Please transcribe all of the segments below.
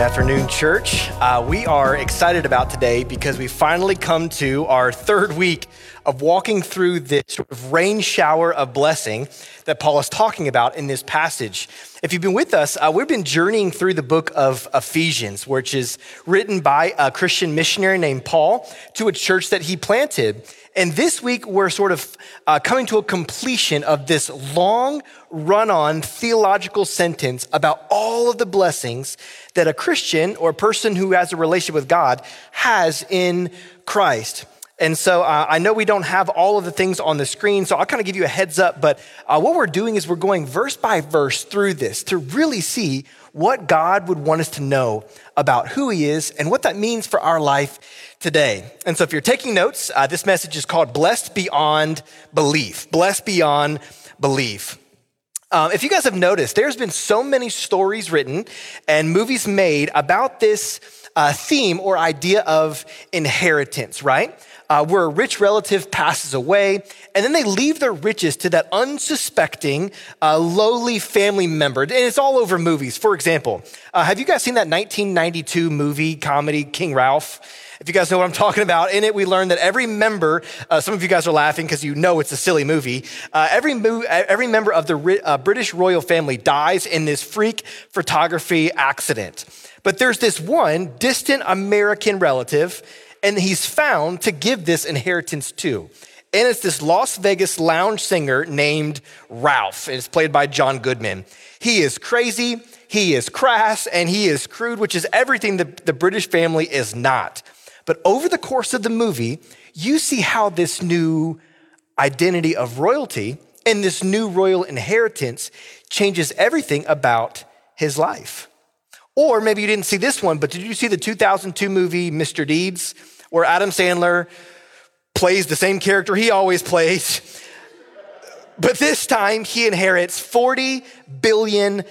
afternoon, church. Uh, we are excited about today because we finally come to our third week of walking through this sort of rain shower of blessing that Paul is talking about in this passage. If you've been with us, uh, we've been journeying through the book of Ephesians, which is written by a Christian missionary named Paul to a church that he planted. And this week, we're sort of uh, coming to a completion of this long run on theological sentence about all of the blessings that a Christian or a person who has a relationship with God has in Christ. And so uh, I know we don't have all of the things on the screen, so I'll kind of give you a heads up. But uh, what we're doing is we're going verse by verse through this to really see what God would want us to know about who He is and what that means for our life today. And so if you're taking notes, uh, this message is called Blessed Beyond Belief. Blessed Beyond Belief. Um, if you guys have noticed, there's been so many stories written and movies made about this uh, theme or idea of inheritance, right? uh, where a rich relative passes away, and then they leave their riches to that unsuspecting, uh, lowly family member. And it's all over movies. For example, uh, have you guys seen that 1992 movie comedy, King Ralph? If you guys know what I'm talking about, in it we learn that every member, uh, some of you guys are laughing because you know it's a silly movie. Uh, every, mo- every member of the uh, British royal family dies in this freak photography accident. But there's this one distant American relative and he's found to give this inheritance to. And it's this Las Vegas lounge singer named Ralph. It's played by John Goodman. He is crazy, he is crass, and he is crude, which is everything the, the British family is not. But over the course of the movie, you see how this new identity of royalty and this new royal inheritance changes everything about his life. Or maybe you didn't see this one, but did you see the 2002 movie Mr. Deeds, where Adam Sandler plays the same character he always plays? But this time he inherits $40 billion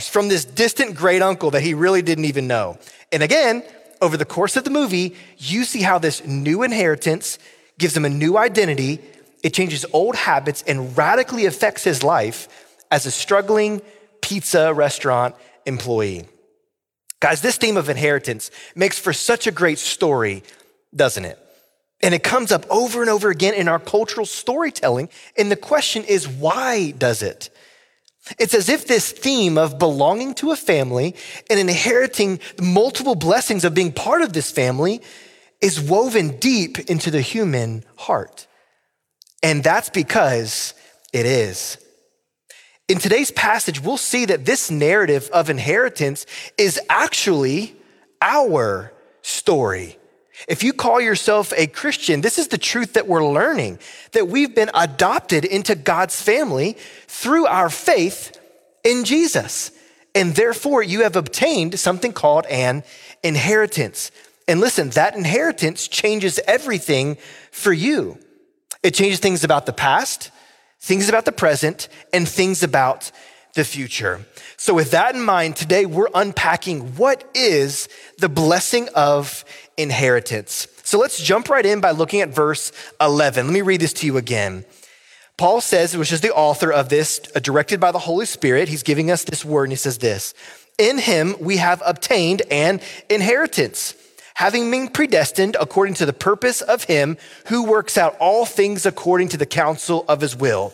from this distant great uncle that he really didn't even know. And again, over the course of the movie, you see how this new inheritance gives him a new identity. It changes old habits and radically affects his life as a struggling pizza restaurant employee. Guys, this theme of inheritance makes for such a great story, doesn't it? And it comes up over and over again in our cultural storytelling. And the question is, why does it? It's as if this theme of belonging to a family and inheriting multiple blessings of being part of this family is woven deep into the human heart. And that's because it is. In today's passage, we'll see that this narrative of inheritance is actually our story. If you call yourself a Christian, this is the truth that we're learning that we've been adopted into God's family through our faith in Jesus. And therefore, you have obtained something called an inheritance. And listen, that inheritance changes everything for you. It changes things about the past, things about the present, and things about the future. So, with that in mind, today we're unpacking what is the blessing of inheritance. So, let's jump right in by looking at verse 11. Let me read this to you again. Paul says, which is the author of this, uh, directed by the Holy Spirit, he's giving us this word, and he says this In him we have obtained an inheritance having been predestined according to the purpose of him who works out all things according to the counsel of his will,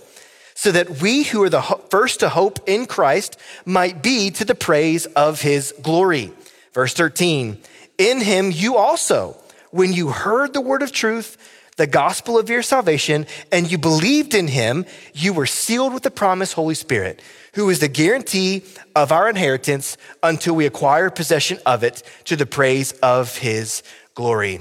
so that we who are the first to hope in Christ might be to the praise of his glory. Verse 13, in him you also, when you heard the word of truth, the gospel of your salvation, and you believed in him, you were sealed with the promised Holy Spirit who is the guarantee of our inheritance until we acquire possession of it to the praise of his glory.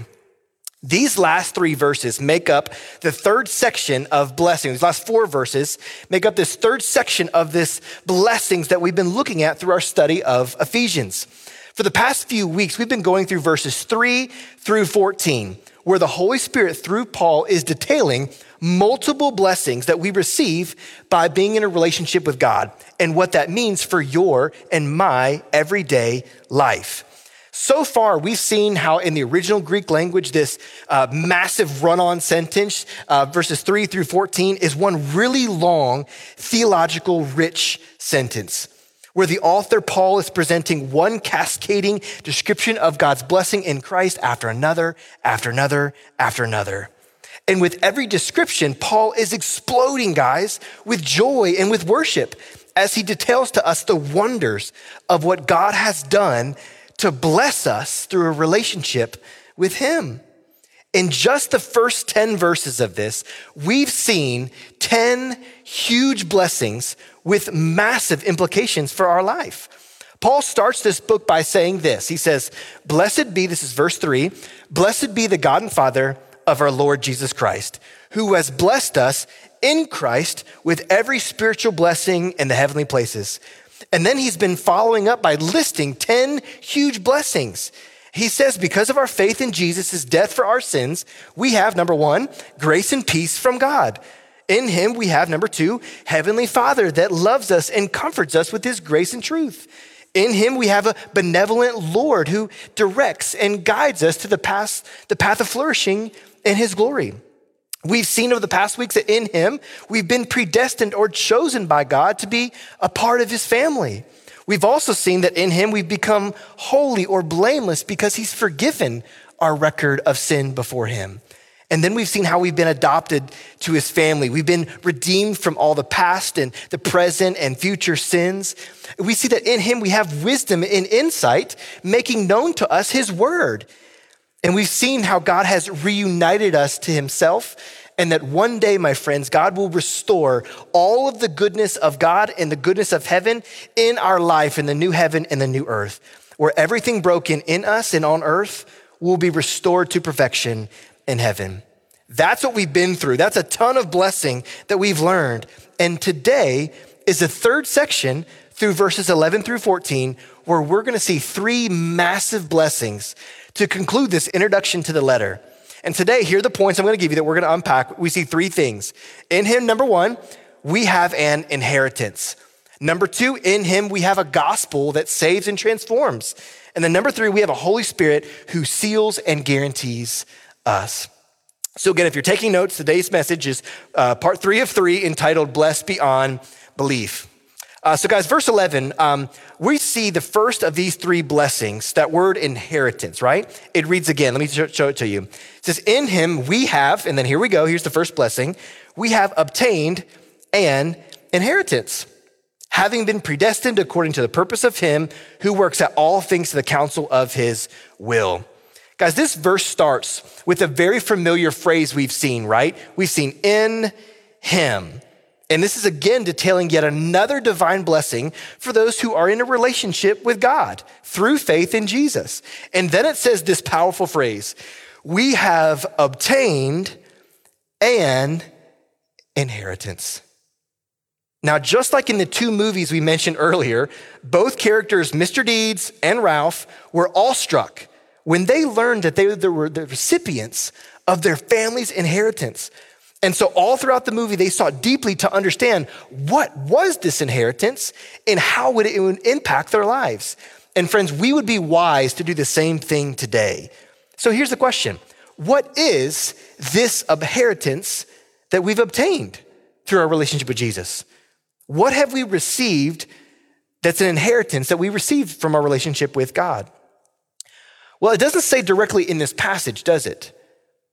These last three verses make up the third section of blessings. These last four verses make up this third section of this blessings that we've been looking at through our study of Ephesians. For the past few weeks, we've been going through verses three through 14 where the Holy Spirit, through Paul, is detailing multiple blessings that we receive by being in a relationship with God and what that means for your and my everyday life. So far, we've seen how in the original Greek language, this uh, massive run on sentence, uh, verses 3 through 14, is one really long, theological, rich sentence where the author Paul is presenting one cascading description of God's blessing in Christ after another, after another, after another. And with every description, Paul is exploding, guys, with joy and with worship as he details to us the wonders of what God has done to bless us through a relationship with Him. In just the first 10 verses of this, we've seen 10 huge blessings with massive implications for our life. Paul starts this book by saying this. He says, Blessed be, this is verse three, blessed be the God and Father of our Lord Jesus Christ, who has blessed us in Christ with every spiritual blessing in the heavenly places and then he's been following up by listing 10 huge blessings. He says, because of our faith in Jesus' death for our sins, we have number one, grace and peace from God. In him, we have number two, Heavenly Father that loves us and comforts us with his grace and truth. In him, we have a benevolent Lord who directs and guides us to the path, the path of flourishing in his glory. We've seen over the past weeks that in him, we've been predestined or chosen by God to be a part of his family. We've also seen that in him we've become holy or blameless because he's forgiven our record of sin before him. And then we've seen how we've been adopted to his family. We've been redeemed from all the past and the present and future sins. We see that in him we have wisdom and insight, making known to us his word. And we've seen how God has reunited us to himself, and that one day, my friends, God will restore all of the goodness of God and the goodness of heaven in our life in the new heaven and the new earth, where everything broken in us and on earth will be restored to perfection in heaven. That's what we've been through. That's a ton of blessing that we've learned. And today is the third section through verses 11 through 14, where we're going to see three massive blessings to conclude this introduction to the letter. And today, here are the points I'm going to give you that we're going to unpack. We see three things. In him, number one, we have an inheritance. Number two, in him, we have a gospel that saves and transforms. And then number three, we have a Holy Spirit who seals and guarantees us. So, again, if you're taking notes, today's message is uh, part three of three entitled Blessed Beyond Belief. Uh, so, guys, verse 11, um, we see the first of these three blessings, that word inheritance, right? It reads again. Let me show it to you. It says, In him we have, and then here we go. Here's the first blessing. We have obtained an inheritance, having been predestined according to the purpose of him who works at all things to the counsel of his will. Guys, this verse starts with a very familiar phrase we've seen, right? We've seen in him. And this is again detailing yet another divine blessing for those who are in a relationship with God through faith in Jesus. And then it says this powerful phrase We have obtained an inheritance. Now, just like in the two movies we mentioned earlier, both characters, Mr. Deeds and Ralph, were awestruck when they learned that they were the recipients of their family's inheritance. And so, all throughout the movie, they sought deeply to understand what was this inheritance and how would it impact their lives. And, friends, we would be wise to do the same thing today. So, here's the question What is this inheritance that we've obtained through our relationship with Jesus? What have we received that's an inheritance that we received from our relationship with God? Well, it doesn't say directly in this passage, does it?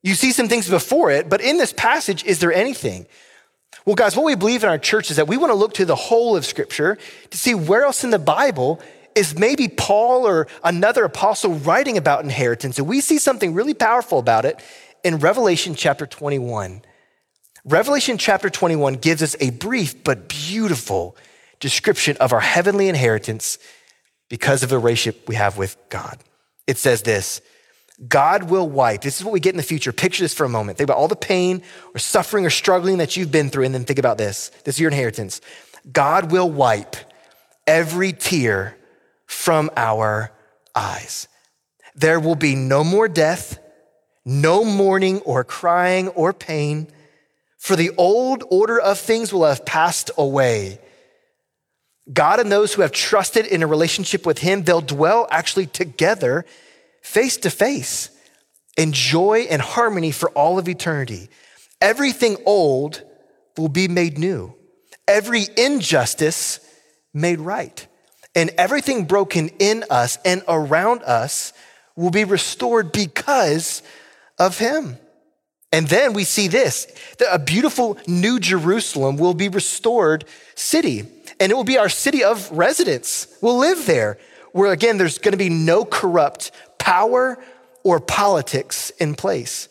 You see some things before it, but in this passage, is there anything? Well, guys, what we believe in our church is that we want to look to the whole of Scripture to see where else in the Bible is maybe Paul or another apostle writing about inheritance. And we see something really powerful about it in Revelation chapter 21. Revelation chapter 21 gives us a brief but beautiful description of our heavenly inheritance because of the relationship we have with God. It says this God will wipe. This is what we get in the future. Picture this for a moment. Think about all the pain or suffering or struggling that you've been through, and then think about this. This is your inheritance. God will wipe every tear from our eyes. There will be no more death, no mourning or crying or pain, for the old order of things will have passed away. God and those who have trusted in a relationship with Him, they'll dwell actually together, face to face, in joy and harmony for all of eternity. Everything old will be made new, every injustice made right, and everything broken in us and around us will be restored because of Him. And then we see this that a beautiful new Jerusalem will be restored city, and it will be our city of residence. We'll live there, where again, there's going to be no corrupt power or politics in place.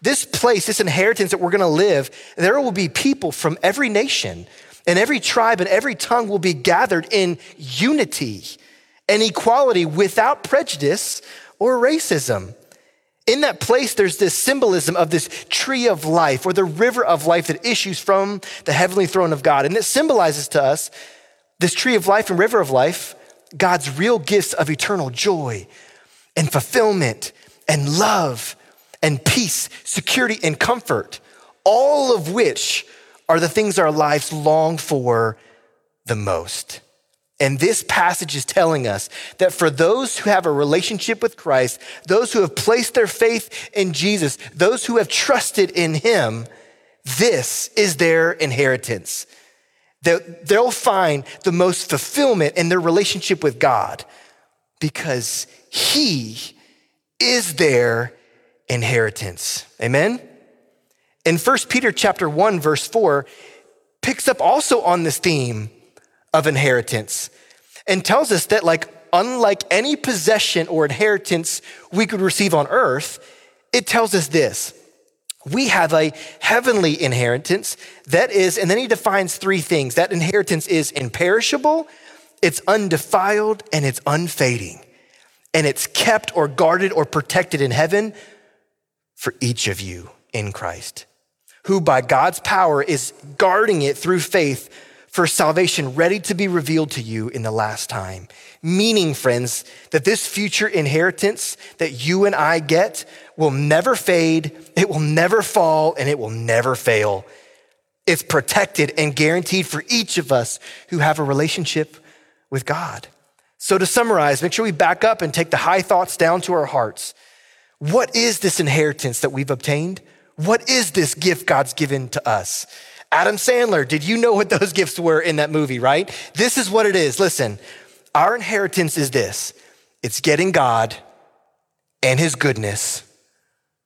This place, this inheritance that we're going to live, there will be people from every nation and every tribe and every tongue will be gathered in unity and equality without prejudice or racism. In that place, there's this symbolism of this tree of life or the river of life that issues from the heavenly throne of God. And it symbolizes to us this tree of life and river of life, God's real gifts of eternal joy and fulfillment and love and peace, security and comfort, all of which are the things our lives long for the most. And this passage is telling us that for those who have a relationship with Christ, those who have placed their faith in Jesus, those who have trusted in Him, this is their inheritance. They'll find the most fulfillment in their relationship with God because He is their inheritance. Amen? In 1 Peter chapter 1, verse 4, picks up also on this theme of inheritance and tells us that, like, unlike any possession or inheritance we could receive on earth, it tells us this. We have a heavenly inheritance that is, and then he defines three things. That inheritance is imperishable, it's undefiled, and it's unfading. And it's kept or guarded or protected in heaven for each of you in Christ, who by God's power is guarding it through faith for salvation ready to be revealed to you in the last time. Meaning, friends, that this future inheritance that you and I get will never fade, it will never fall, and it will never fail. It's protected and guaranteed for each of us who have a relationship with God. So, to summarize, make sure we back up and take the high thoughts down to our hearts. What is this inheritance that we've obtained? What is this gift God's given to us? Adam Sandler, did you know what those gifts were in that movie, right? This is what it is. Listen, our inheritance is this it's getting God and His goodness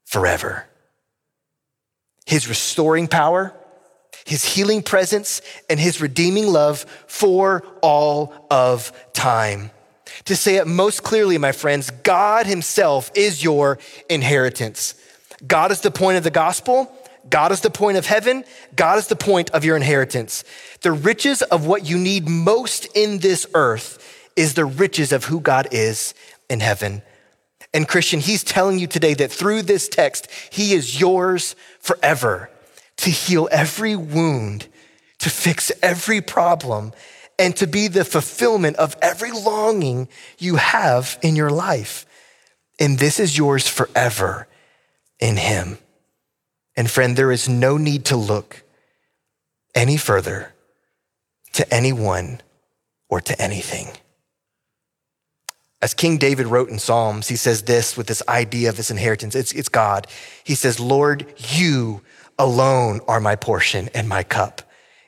forever. His restoring power, His healing presence, and His redeeming love for all of time. To say it most clearly, my friends, God Himself is your inheritance. God is the point of the gospel. God is the point of heaven. God is the point of your inheritance. The riches of what you need most in this earth is the riches of who God is in heaven. And Christian, he's telling you today that through this text, he is yours forever to heal every wound, to fix every problem, and to be the fulfillment of every longing you have in your life. And this is yours forever in him. And friend, there is no need to look any further to anyone or to anything. As King David wrote in Psalms, he says this with this idea of this inheritance it's, it's God. He says, Lord, you alone are my portion and my cup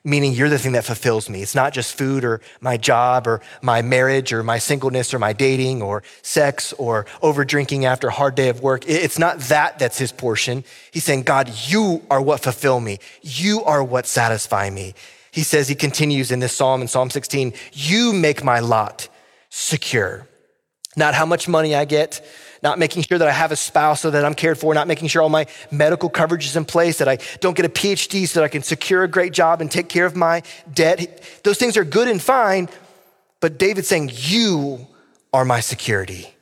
meaning you're the thing that fulfills me. It's not just food or my job or my marriage or my singleness or my dating or sex or over drinking after a hard day of work. It's not that that's his portion. He's saying, God, you are what fulfill me. You are what satisfy me. He says, he continues in this psalm in Psalm 16, you make my lot secure. Not how much money I get, not making sure that I have a spouse so that I'm cared for, not making sure all my medical coverage is in place, that I don't get a PhD so that I can secure a great job and take care of my debt. Those things are good and fine, but David's saying, You are my security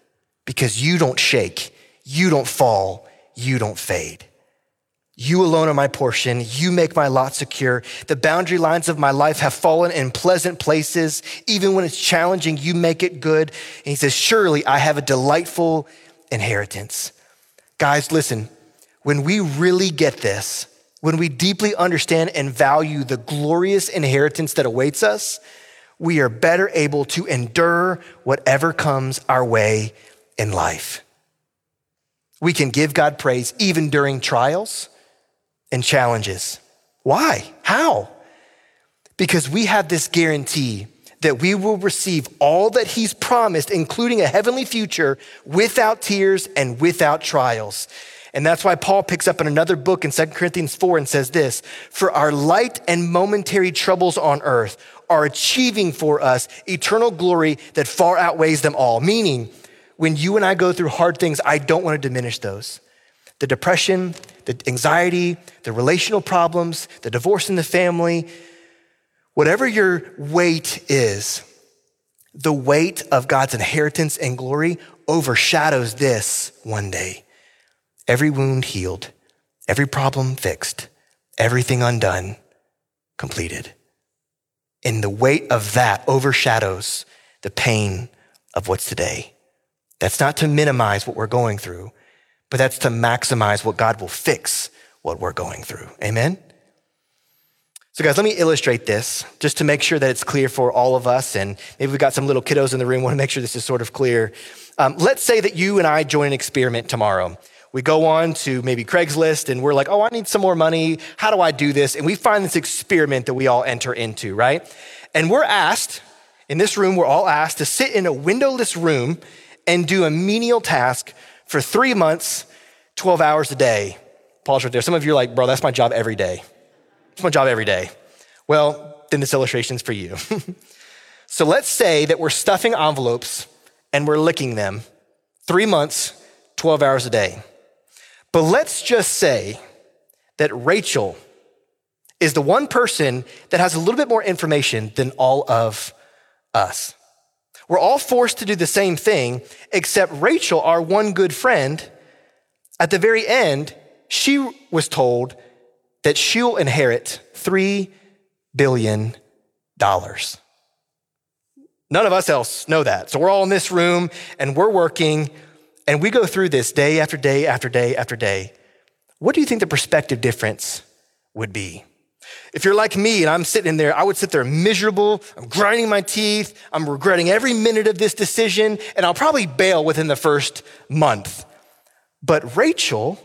because you don't shake, you don't fall, you don't fade. You alone are my portion. You make my lot secure. The boundary lines of my life have fallen in pleasant places. Even when it's challenging, you make it good. And he says, Surely I have a delightful inheritance. Guys, listen, when we really get this, when we deeply understand and value the glorious inheritance that awaits us, we are better able to endure whatever comes our way in life. We can give God praise even during trials and challenges. Why? How? Because we have this guarantee that we will receive all that He's promised, including a heavenly future, without tears and without trials. And that's why Paul picks up in another book in 2 Corinthians 4 and says this For our light and momentary troubles on earth are achieving for us eternal glory that far outweighs them all. Meaning, when you and I go through hard things, I don't want to diminish those. The depression, the anxiety, the relational problems, the divorce in the family, whatever your weight is, the weight of God's inheritance and glory overshadows this one day. Every wound healed, every problem fixed, everything undone, completed. And the weight of that overshadows the pain of what's today. That's not to minimize what we're going through, but that's to maximize what God will fix what we're going through. Amen? So, guys, let me illustrate this just to make sure that it's clear for all of us. And maybe we've got some little kiddos in the room, want to make sure this is sort of clear. Um, let's say that you and I join an experiment tomorrow. We go on to maybe Craigslist and we're like, oh, I need some more money. How do I do this? And we find this experiment that we all enter into, right? And we're asked, in this room, we're all asked to sit in a windowless room and do a menial task for three months, 12 hours a day. Paul's right there. Some of you are like, bro, that's my job every day. It's my job every day. Well, then this illustration's for you. so let's say that we're stuffing envelopes and we're licking them three months, 12 hours a day. But let's just say that Rachel is the one person that has a little bit more information than all of us. We're all forced to do the same thing, except Rachel, our one good friend, at the very end, she was told that she'll inherit $3 billion. None of us else know that. So we're all in this room and we're working and we go through this day after day after day after day. What do you think the perspective difference would be? If you're like me and I'm sitting in there, I would sit there miserable. I'm grinding my teeth. I'm regretting every minute of this decision, and I'll probably bail within the first month. But Rachel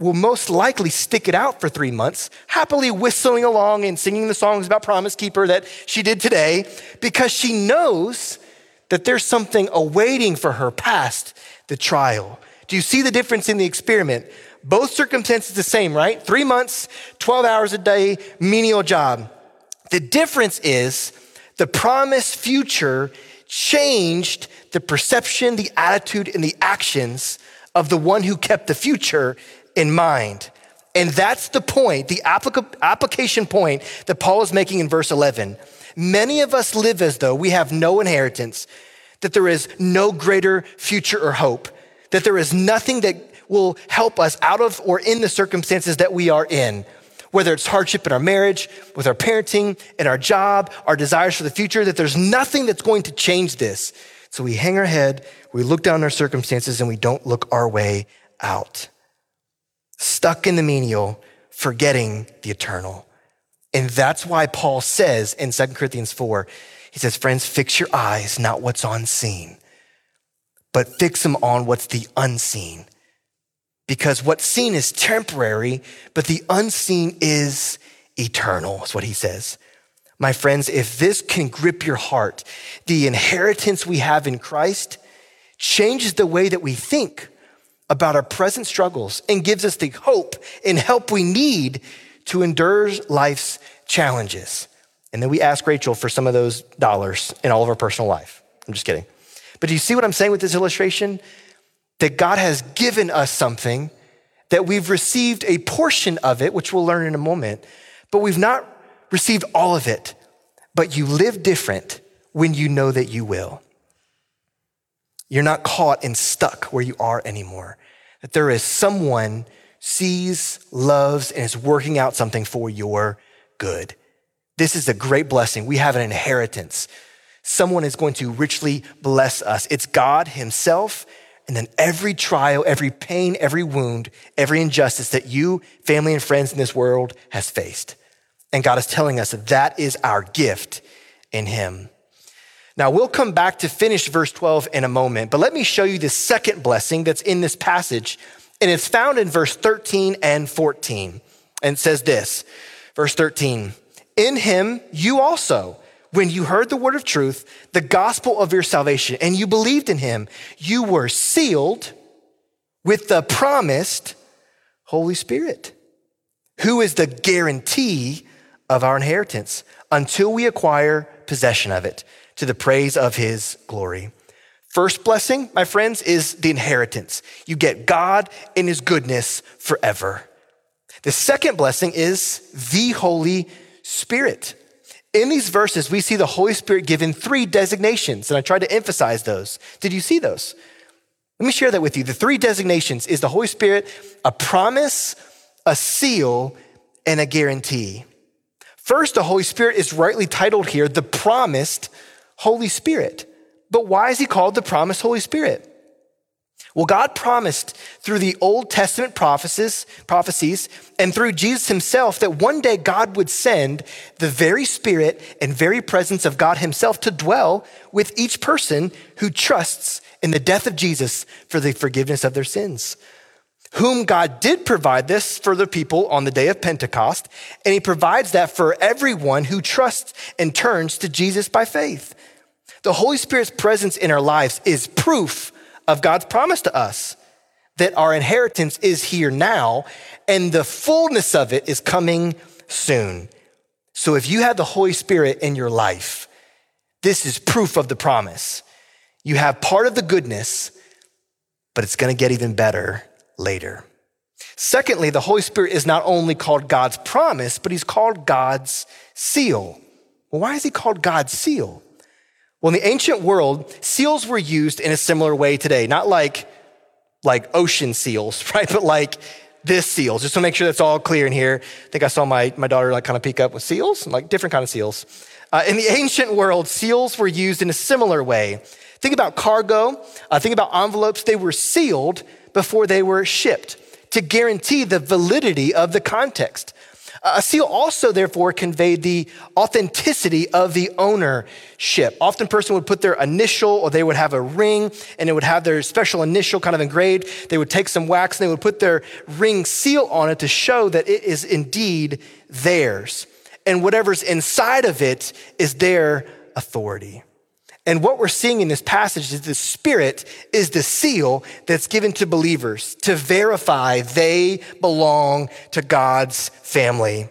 will most likely stick it out for three months, happily whistling along and singing the songs about Promise Keeper that she did today, because she knows that there's something awaiting for her past the trial. Do you see the difference in the experiment? Both circumstances the same, right? Three months, 12 hours a day, menial job. The difference is the promised future changed the perception, the attitude, and the actions of the one who kept the future in mind. And that's the point, the applica- application point that Paul is making in verse 11. Many of us live as though we have no inheritance, that there is no greater future or hope, that there is nothing that will help us out of or in the circumstances that we are in. Whether it's hardship in our marriage, with our parenting, in our job, our desires for the future, that there's nothing that's going to change this. So we hang our head, we look down our circumstances, and we don't look our way out. Stuck in the menial, forgetting the eternal. And that's why Paul says in 2 Corinthians 4, he says, Friends, fix your eyes, not what's on seen, but fix them on what's the unseen because what's seen is temporary, but the unseen is eternal, is what he says. My friends, if this can grip your heart, the inheritance we have in Christ changes the way that we think about our present struggles and gives us the hope and help we need to endure life's challenges. And then we ask Rachel for some of those dollars in all of our personal life. I'm just kidding. But do you see what I'm saying with this illustration? that God has given us something, that we've received a portion of it, which we'll learn in a moment, but we've not received all of it. But you live different when you know that you will. You're not caught and stuck where you are anymore. That there is someone sees, loves, and is working out something for your good. This is a great blessing. We have an inheritance. Someone is going to richly bless us. It's God Himself and then every trial, every pain, every wound, every injustice that you, family, and friends in this world has faced. And God is telling us that that is our gift in Him. Now, we'll come back to finish verse 12 in a moment, but let me show you the second blessing that's in this passage. And it's found in verse 13 and 14. And says this verse 13 In Him you also when you heard the word of truth, the gospel of your salvation, and you believed in him, you were sealed with the promised Holy Spirit, who is the guarantee of our inheritance until we acquire possession of it to the praise of his glory. First blessing, my friends, is the inheritance. You get God in his goodness forever. The second blessing is the Holy Spirit. In these verses, we see the Holy Spirit given three designations, and I tried to emphasize those. Did you see those? Let me share that with you. The three designations is the Holy Spirit a promise, a seal, and a guarantee. First, the Holy Spirit is rightly titled here the promised Holy Spirit. But why is he called the promised Holy Spirit? Well, God promised through the Old Testament prophecies, prophecies and through Jesus himself that one day God would send the very spirit and very presence of God himself to dwell with each person who trusts in the death of Jesus for the forgiveness of their sins. Whom God did provide this for the people on the day of Pentecost, and he provides that for everyone who trusts and turns to Jesus by faith. The Holy Spirit's presence in our lives is proof of God's promise to us that our inheritance is here now and the fullness of it is coming soon. So if you have the Holy Spirit in your life, this is proof of the promise. You have part of the goodness, but it's going to get even better later. Secondly, the Holy Spirit is not only called God's promise, but he's called God's seal. Well, why is he called God's seal? Well, in the ancient world, seals were used in a similar way today, not like, like ocean seals, right? But like this seals, just to make sure that's all clear in here. I think I saw my, my daughter like kind of peek up with seals, like different kind of seals. Uh, in the ancient world, seals were used in a similar way. Think about cargo, uh, think about envelopes. They were sealed before they were shipped to guarantee the validity of the context. A seal also, therefore, conveyed the authenticity of the ownership. Often, person would put their initial, or they would have a ring, and it would have their special initial kind of engraved. They would take some wax and they would put their ring seal on it to show that it is indeed theirs. And whatever's inside of it is their authority. And what we're seeing in this passage is the Spirit is the seal that's given to believers to verify they belong to God's family.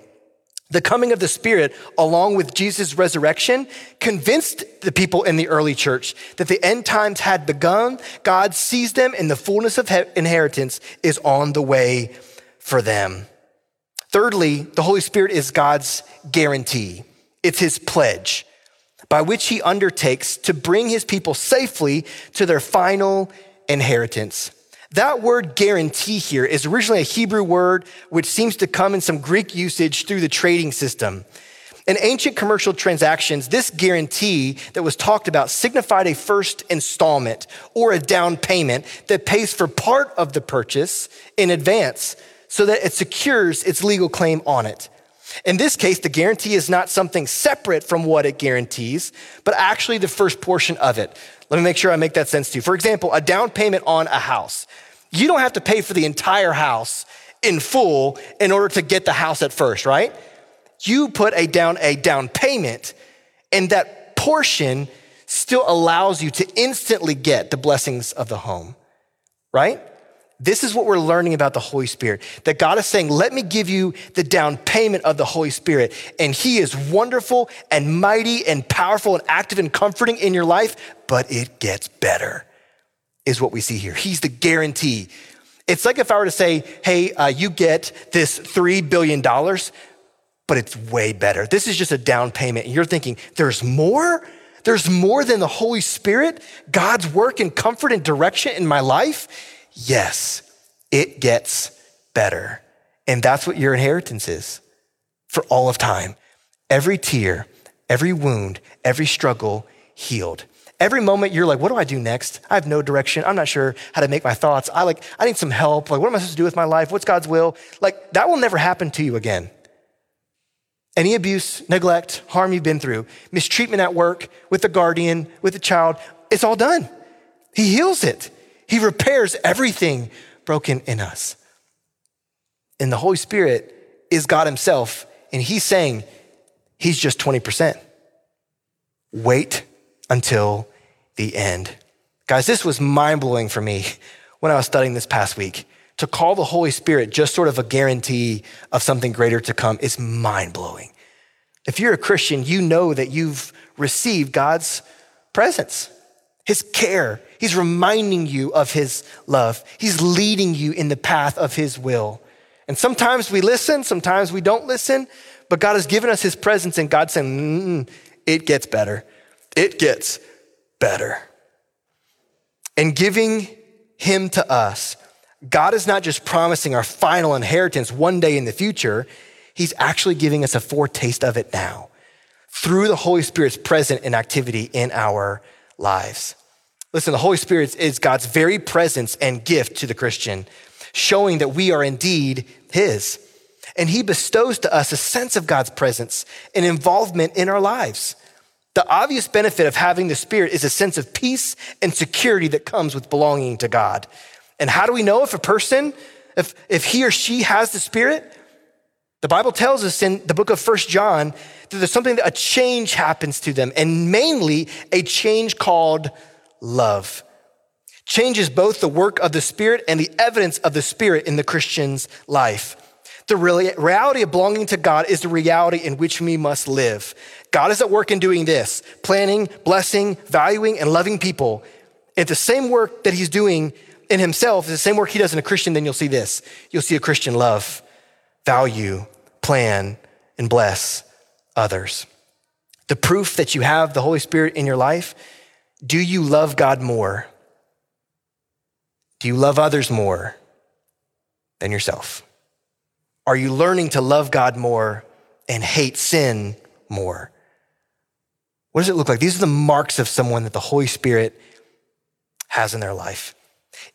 The coming of the Spirit, along with Jesus' resurrection, convinced the people in the early church that the end times had begun. God sees them, and the fullness of inheritance is on the way for them. Thirdly, the Holy Spirit is God's guarantee, it's his pledge by which he undertakes to bring his people safely to their final inheritance. That word guarantee here is originally a Hebrew word which seems to come in some Greek usage through the trading system. In ancient commercial transactions, this guarantee that was talked about signified a first installment or a down payment that pays for part of the purchase in advance so that it secures its legal claim on it. In this case, the guarantee is not something separate from what it guarantees, but actually the first portion of it. Let me make sure I make that sense to you. For example, a down payment on a house. You don't have to pay for the entire house in full in order to get the house at first, right? You put a down a down payment and that portion still allows you to instantly get the blessings of the home, right? This is what we're learning about the Holy Spirit. That God is saying, let me give you the down payment of the Holy Spirit. And He is wonderful and mighty and powerful and active and comforting in your life, but it gets better, is what we see here. He's the guarantee. It's like if I were to say, hey, uh, you get this $3 billion, but it's way better. This is just a down payment. And you're thinking, there's more? There's more than the Holy Spirit, God's work and comfort and direction in my life? Yes, it gets better. And that's what your inheritance is for all of time. Every tear, every wound, every struggle healed. Every moment you're like, what do I do next? I have no direction. I'm not sure how to make my thoughts. I like, I need some help. Like, what am I supposed to do with my life? What's God's will? Like, that will never happen to you again. Any abuse, neglect, harm you've been through, mistreatment at work, with the guardian, with the child, it's all done. He heals it. He repairs everything broken in us. And the Holy Spirit is God Himself, and He's saying, He's just 20%. Wait until the end. Guys, this was mind blowing for me when I was studying this past week. To call the Holy Spirit just sort of a guarantee of something greater to come is mind blowing. If you're a Christian, you know that you've received God's presence, His care. He's reminding you of His love, He's leading you in the path of His will. And sometimes we listen, sometimes we don't listen, but God has given us His presence, and God's saying, mm, it gets better. It gets better. And giving Him to us, God is not just promising our final inheritance one day in the future, He's actually giving us a foretaste of it now through the Holy Spirit's present and activity in our lives. Listen, the Holy Spirit is God's very presence and gift to the Christian, showing that we are indeed His. And He bestows to us a sense of God's presence and involvement in our lives. The obvious benefit of having the Spirit is a sense of peace and security that comes with belonging to God. And how do we know if a person, if, if he or she has the Spirit? The Bible tells us in the book of First John that there's something that a change happens to them, and mainly a change called love. Changes both the work of the Spirit and the evidence of the Spirit in the Christian's life. The reality of belonging to God is the reality in which we must live. God is at work in doing this planning, blessing, valuing, and loving people. If the same work that He's doing in Himself is the same work He does in a Christian, then you'll see this. You'll see a Christian love, value, plan, and bless others. The proof that you have the Holy Spirit in your life do you love God more? Do you love others more than yourself? Are you learning to love God more and hate sin more? What does it look like? These are the marks of someone that the Holy Spirit has in their life.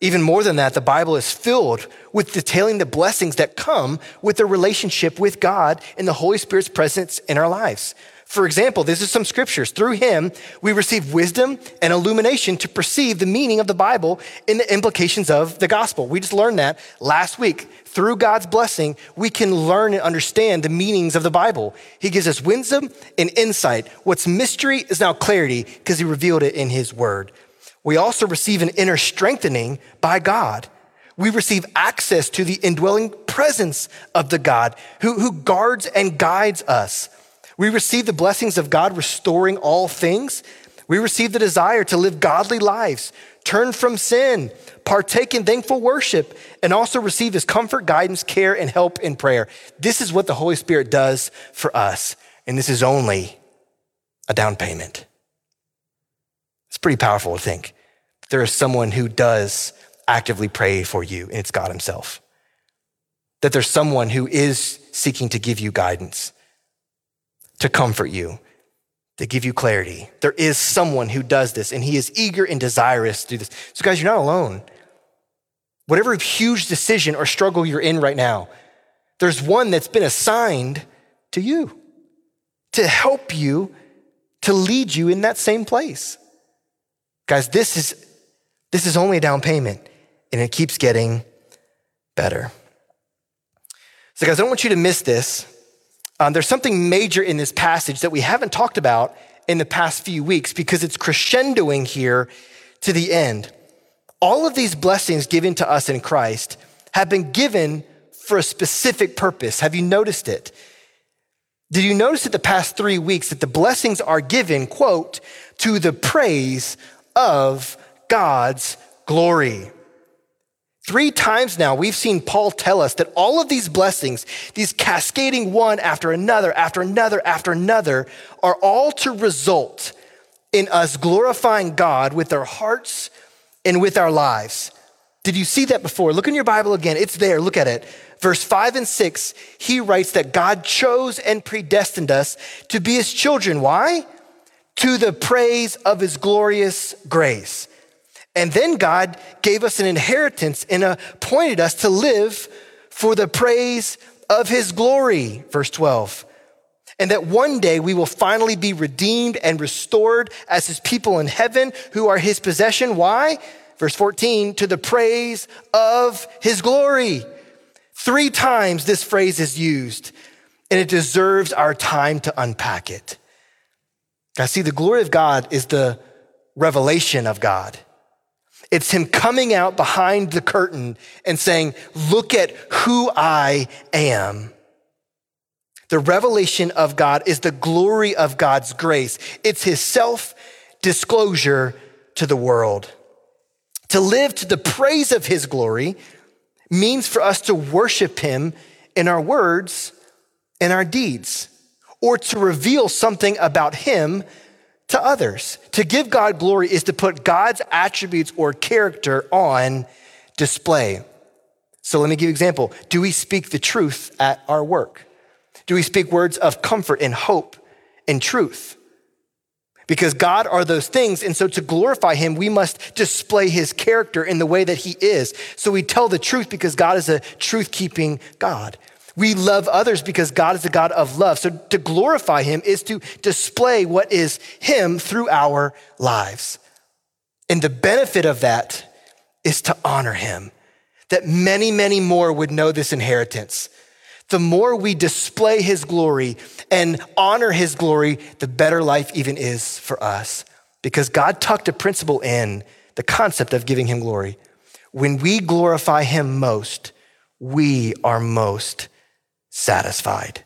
Even more than that, the Bible is filled with detailing the blessings that come with the relationship with God and the Holy Spirit's presence in our lives. For example, this is some scriptures. Through him, we receive wisdom and illumination to perceive the meaning of the Bible and the implications of the gospel. We just learned that last week. Through God's blessing, we can learn and understand the meanings of the Bible. He gives us wisdom and insight. What's mystery is now clarity because he revealed it in his word. We also receive an inner strengthening by God. We receive access to the indwelling presence of the God who, who guards and guides us. We receive the blessings of God restoring all things. We receive the desire to live godly lives, turn from sin, partake in thankful worship, and also receive his comfort, guidance, care, and help in prayer. This is what the Holy Spirit does for us, and this is only a down payment. It's pretty powerful to think there is someone who does actively pray for you, and it's God Himself. That there's someone who is seeking to give you guidance to comfort you, to give you clarity. There is someone who does this, and he is eager and desirous to do this. So, guys, you're not alone. Whatever huge decision or struggle you're in right now, there's one that's been assigned to you to help you, to lead you in that same place. Guys, this is, this is only a down payment, and it keeps getting better. So, guys, I don't want you to miss this. Um, there's something major in this passage that we haven't talked about in the past few weeks because it's crescendoing here to the end. All of these blessings given to us in Christ have been given for a specific purpose. Have you noticed it? Did you notice it the past three weeks that the blessings are given, quote, to the praise of God's glory? Three times now, we've seen Paul tell us that all of these blessings, these cascading one after another, after another, after another, are all to result in us glorifying God with our hearts and with our lives. Did you see that before? Look in your Bible again. It's there. Look at it. Verse 5 and 6, he writes that God chose and predestined us to be his children. Why? to the praise of his glorious grace. And then God gave us an inheritance and appointed us to live for the praise of his glory, verse 12. And that one day we will finally be redeemed and restored as his people in heaven who are his possession. Why? Verse 14, to the praise of his glory. Three times this phrase is used, and it deserves our time to unpack it. Now, see, the glory of God is the revelation of God. It's him coming out behind the curtain and saying, Look at who I am. The revelation of God is the glory of God's grace, it's his self disclosure to the world. To live to the praise of his glory means for us to worship him in our words and our deeds, or to reveal something about him to others. To give God glory is to put God's attributes or character on display. So let me give you an example. Do we speak the truth at our work? Do we speak words of comfort and hope and truth? Because God are those things. And so to glorify him, we must display his character in the way that he is. So we tell the truth because God is a truth keeping God. We love others because God is a God of love. So to glorify him is to display what is him through our lives. And the benefit of that is to honor him, that many, many more would know this inheritance. The more we display his glory and honor his glory, the better life even is for us. Because God tucked a principle in the concept of giving him glory. When we glorify him most, we are most satisfied.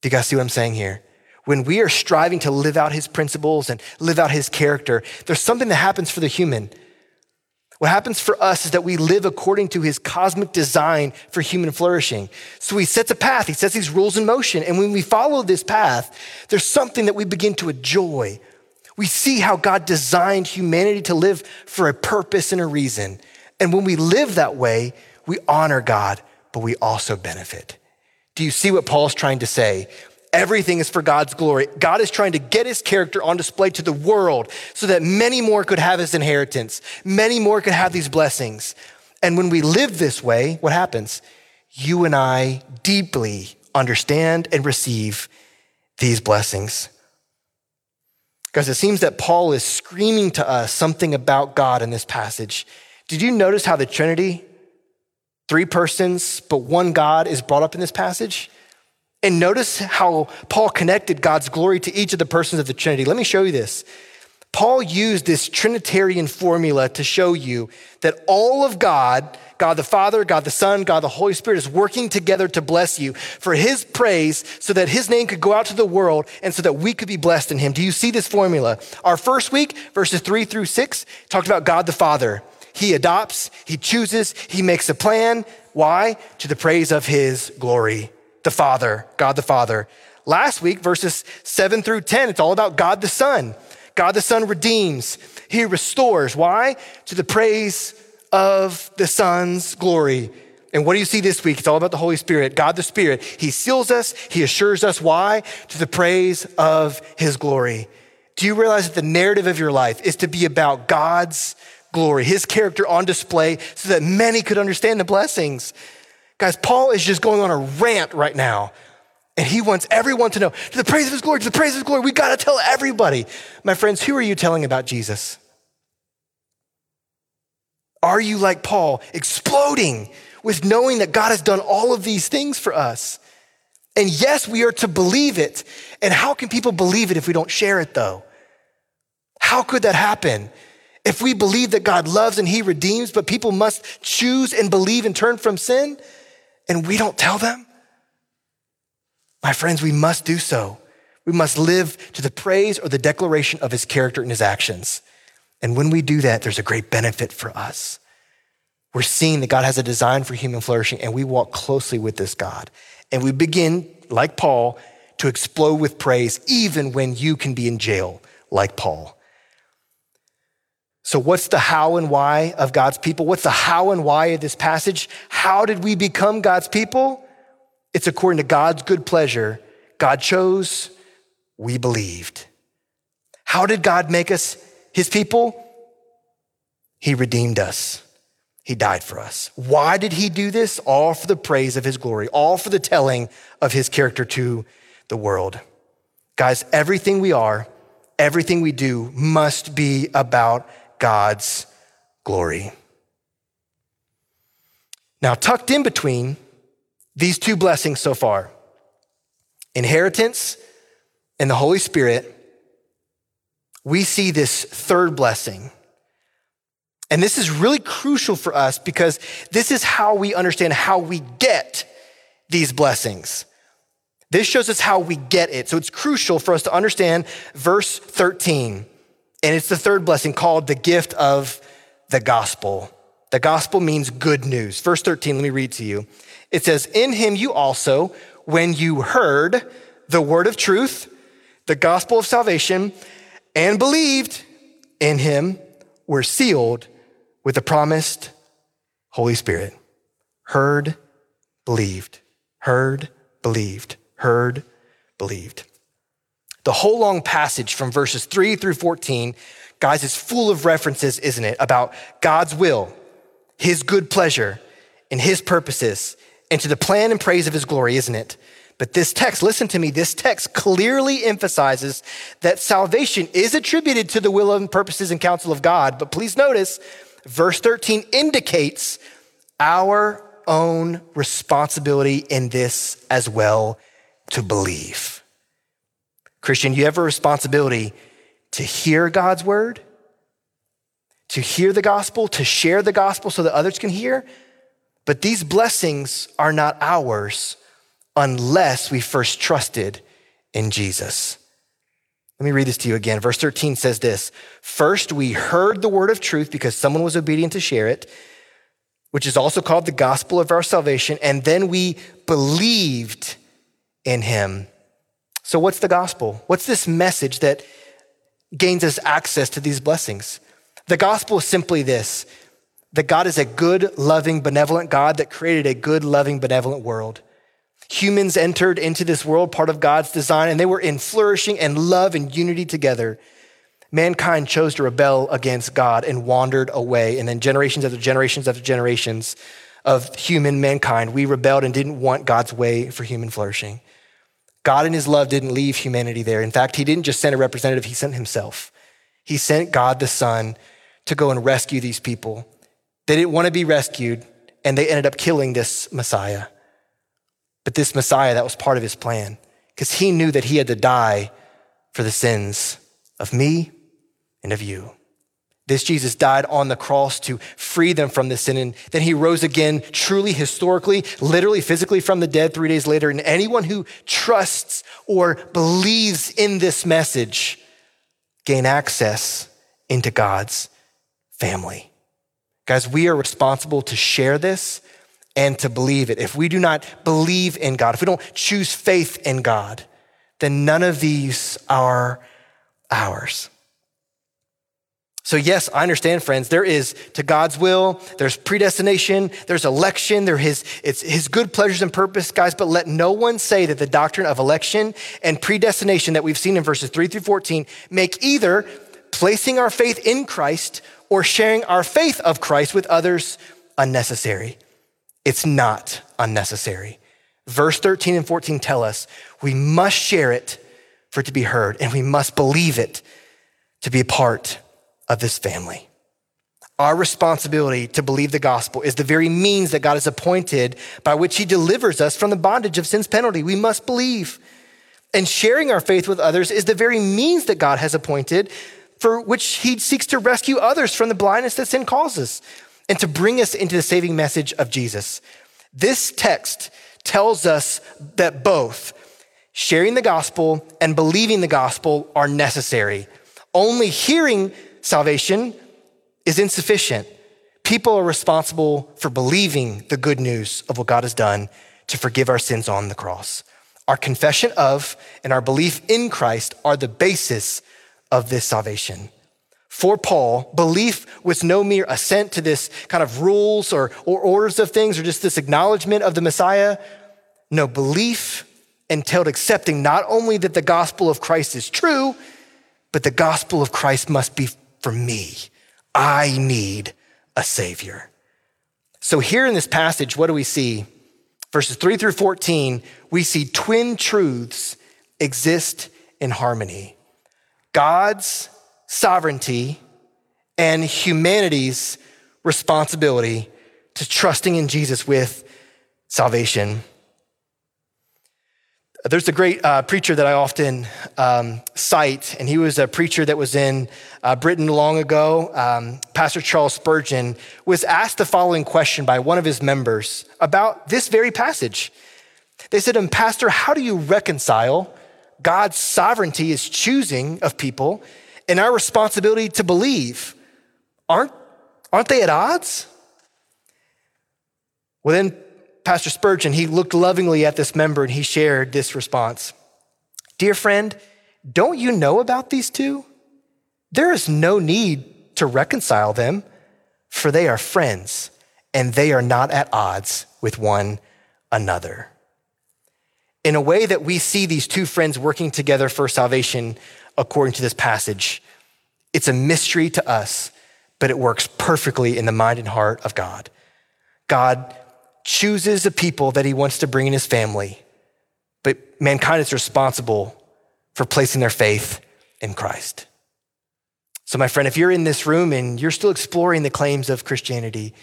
Do you guys see what I'm saying here? When we are striving to live out his principles and live out his character, there's something that happens for the human. What happens for us is that we live according to his cosmic design for human flourishing. So he sets a path, he sets these rules in motion. And when we follow this path, there's something that we begin to enjoy. We see how God designed humanity to live for a purpose and a reason. And when we live that way, we honor God, but we also benefit. Do you see what Paul's trying to say? Everything is for God's glory. God is trying to get his character on display to the world so that many more could have his inheritance. Many more could have these blessings. And when we live this way, what happens? You and I deeply understand and receive these blessings. Guys, it seems that Paul is screaming to us something about God in this passage. Did you notice how the Trinity three persons, but one God is brought up in this passage. And notice how Paul connected God's glory to each of the persons of the Trinity. Let me show you this. Paul used this Trinitarian formula to show you that all of God, God the Father, God the Son, God the Holy Spirit, is working together to bless you for his praise so that his name could go out to the world and so that we could be blessed in him. Do you see this formula? Our first week, verses three through six, talked about God the Father. He adopts, he chooses, he makes a plan. Why? To the praise of his glory, the Father, God the Father. Last week, verses seven through 10, it's all about God the Son. God the Son redeems, he restores. Why? To the praise of the Son's glory. And what do you see this week? It's all about the Holy Spirit, God the Spirit. He seals us, He assures us. Why? To the praise of His glory. Do you realize that the narrative of your life is to be about God's glory, his character on display so that many could understand the blessings. Guys, Paul is just going on a rant right now. And he wants everyone to know to the praise of his glory, to the praise of his glory. We got to tell everybody. My friends, who are you telling about Jesus? Are you like Paul, exploding with knowing that God has done all of these things for us? And yes, we are to believe it. And how can people believe it if we don't share it, though? How could that happen? If we believe that God loves and he redeems, but people must choose and believe and turn from sin, and we don't tell them, my friends, we must do so. We must live to the praise or the declaration of his character and his actions. And when we do that, there's a great benefit for us. We're seeing that God has a design for human flourishing, and we walk closely with this God. And we begin, like Paul, to explode with praise, even when you can be in jail, like Paul. So, what's the how and why of God's people? What's the how and why of this passage? How did we become God's people? It's according to God's good pleasure. God chose, we believed. How did God make us his people? He redeemed us. He died for us. Why did he do this? All for the praise of his glory, all for the telling of his character to the world. Guys, everything we are, everything we do must be about God's glory. Now, tucked in between these two blessings so far inheritance and the Holy Spirit we see this third blessing. And this is really crucial for us because this is how we understand how we get these blessings. This shows us how we get it. So it's crucial for us to understand verse 13. And it's the third blessing called the gift of the gospel. The gospel means good news. Verse 13, let me read to you. It says, In him you also, when you heard the word of truth, the gospel of salvation, and believed in him were sealed with the promised Holy Spirit. Heard, believed, heard, believed, heard, believed. The whole long passage from verses 3 through 14, guys, is full of references, isn't it, about God's will, his good pleasure, and his purposes, and to the plan and praise of his glory, isn't it? But this text, listen to me, this text clearly emphasizes that salvation is attributed to the will and purposes and counsel of God. But please notice, verse 13 indicates our own responsibility in this as well to believe. Christian, you have a responsibility to hear God's word, to hear the gospel, to share the gospel so that others can hear. But these blessings are not ours unless we first trusted in Jesus. Let me read this to you again. Verse 13 says this First, we heard the word of truth because someone was obedient to share it, which is also called the gospel of our salvation, and then we believed in him. So, what's the gospel? What's this message that gains us access to these blessings? The gospel is simply this that God is a good, loving, benevolent God that created a good, loving, benevolent world humans entered into this world, part of God's design, and they were in flourishing and love and unity together. Mankind chose to rebel against God and wandered away. And then generations after generations after generations of human mankind, we rebelled and didn't want God's way for human flourishing. God in his love didn't leave humanity there. In fact, he didn't just send a representative, he sent himself. He sent God the Son to go and rescue these people. They didn't want to be rescued, and they ended up killing this Messiah. But this Messiah, that was part of his plan because he knew that he had to die for the sins of me and of you. This Jesus died on the cross to free them from this sin. And then he rose again, truly, historically, literally, physically from the dead three days later. And anyone who trusts or believes in this message gain access into God's family. Guys, we are responsible to share this and to believe it. If we do not believe in God, if we don't choose faith in God, then none of these are ours. So, yes, I understand, friends. There is to God's will, there's predestination, there's election, there his, it's his good pleasures and purpose, guys. But let no one say that the doctrine of election and predestination that we've seen in verses 3 through 14 make either placing our faith in Christ or sharing our faith of Christ with others unnecessary. It's not unnecessary. Verse 13 and 14 tell us we must share it for it to be heard, and we must believe it to be a part of this family. Our responsibility to believe the gospel is the very means that God has appointed by which he delivers us from the bondage of sin's penalty. We must believe. And sharing our faith with others is the very means that God has appointed for which he seeks to rescue others from the blindness that sin causes and to bring us into the saving message of Jesus. This text tells us that both sharing the gospel and believing the gospel are necessary. Only hearing salvation is insufficient. People are responsible for believing the good news of what God has done to forgive our sins on the cross. Our confession of and our belief in Christ are the basis of this salvation. For Paul, belief was no mere assent to this kind of rules or, or orders of things or just this acknowledgement of the Messiah. No, belief entailed accepting not only that the gospel of Christ is true, but the gospel of Christ must be for me. I need a savior. So, here in this passage, what do we see? Verses 3 through 14, we see twin truths exist in harmony God's sovereignty and humanity's responsibility to trusting in Jesus with salvation. There's a great uh, preacher that I often um, cite, and he was a preacher that was in uh, Britain long ago. Um, Pastor Charles Spurgeon was asked the following question by one of his members about this very passage. They said to Pastor, how do you reconcile God's sovereignty is choosing of people and our responsibility to believe? Aren't, aren't they at odds? Well, then Pastor Spurgeon, he looked lovingly at this member and he shared this response Dear friend, don't you know about these two? There is no need to reconcile them, for they are friends and they are not at odds with one another. In a way that we see these two friends working together for salvation, according to this passage, it's a mystery to us, but it works perfectly in the mind and heart of God. God chooses the people that he wants to bring in his family, but mankind is responsible for placing their faith in Christ. So, my friend, if you're in this room and you're still exploring the claims of Christianity,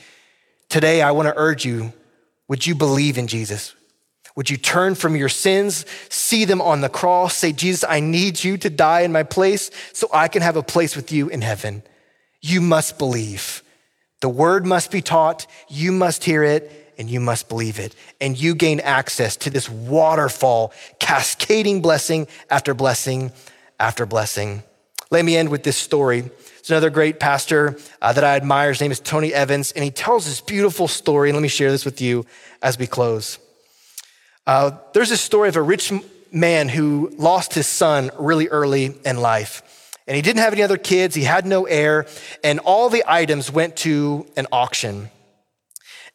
today I want to urge you would you believe in Jesus? Would you turn from your sins, see them on the cross, say, Jesus, I need you to die in my place so I can have a place with you in heaven? You must believe. The word must be taught, you must hear it, and you must believe it. And you gain access to this waterfall, cascading blessing after blessing after blessing. Let me end with this story. It's another great pastor uh, that I admire. His name is Tony Evans, and he tells this beautiful story. And let me share this with you as we close. Uh, there's this story of a rich man who lost his son really early in life. And he didn't have any other kids, he had no heir, and all the items went to an auction.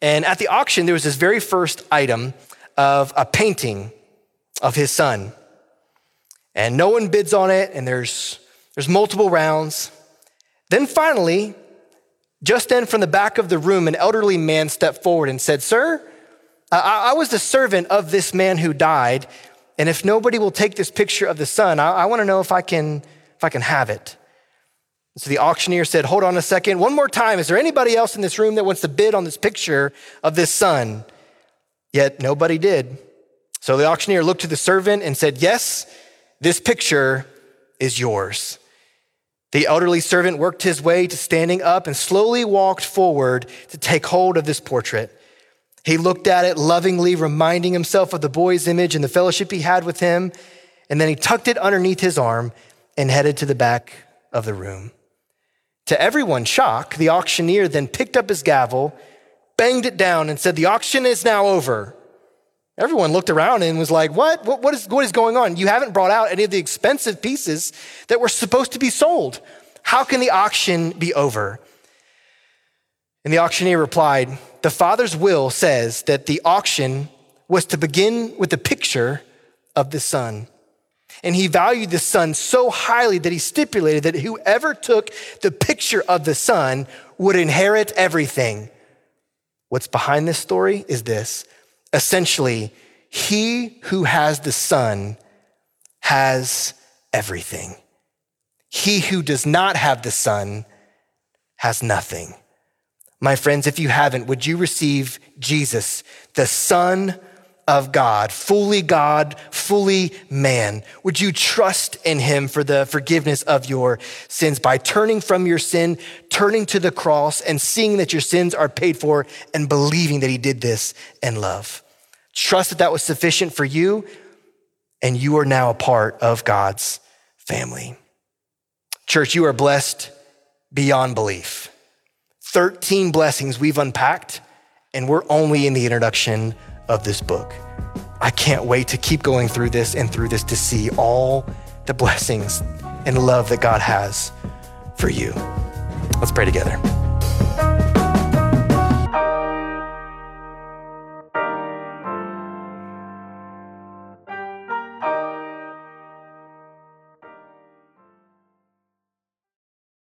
And at the auction, there was this very first item of a painting of his son. And no one bids on it, and there's, there's multiple rounds. Then finally, just then from the back of the room, an elderly man stepped forward and said, Sir, I, I was the servant of this man who died, and if nobody will take this picture of the son, I, I want to know if I can if I can have it. So the auctioneer said, Hold on a second. One more time. Is there anybody else in this room that wants to bid on this picture of this son? Yet nobody did. So the auctioneer looked to the servant and said, Yes, this picture is yours. The elderly servant worked his way to standing up and slowly walked forward to take hold of this portrait. He looked at it lovingly, reminding himself of the boy's image and the fellowship he had with him. And then he tucked it underneath his arm and headed to the back of the room. To everyone's shock, the auctioneer then picked up his gavel, banged it down, and said, The auction is now over. Everyone looked around and was like, what? What, what, is, what is going on? You haven't brought out any of the expensive pieces that were supposed to be sold. How can the auction be over? And the auctioneer replied, The Father's will says that the auction was to begin with the picture of the Son. And he valued the son so highly that he stipulated that whoever took the picture of the son would inherit everything. What's behind this story is this essentially, he who has the son has everything. He who does not have the son has nothing. My friends, if you haven't, would you receive Jesus, the Son of God, fully God, fully man. Would you trust in him for the forgiveness of your sins by turning from your sin, turning to the cross, and seeing that your sins are paid for and believing that he did this in love? Trust that that was sufficient for you, and you are now a part of God's family. Church, you are blessed beyond belief. 13 blessings we've unpacked, and we're only in the introduction of this book. I can't wait to keep going through this and through this to see all the blessings and love that God has for you. Let's pray together.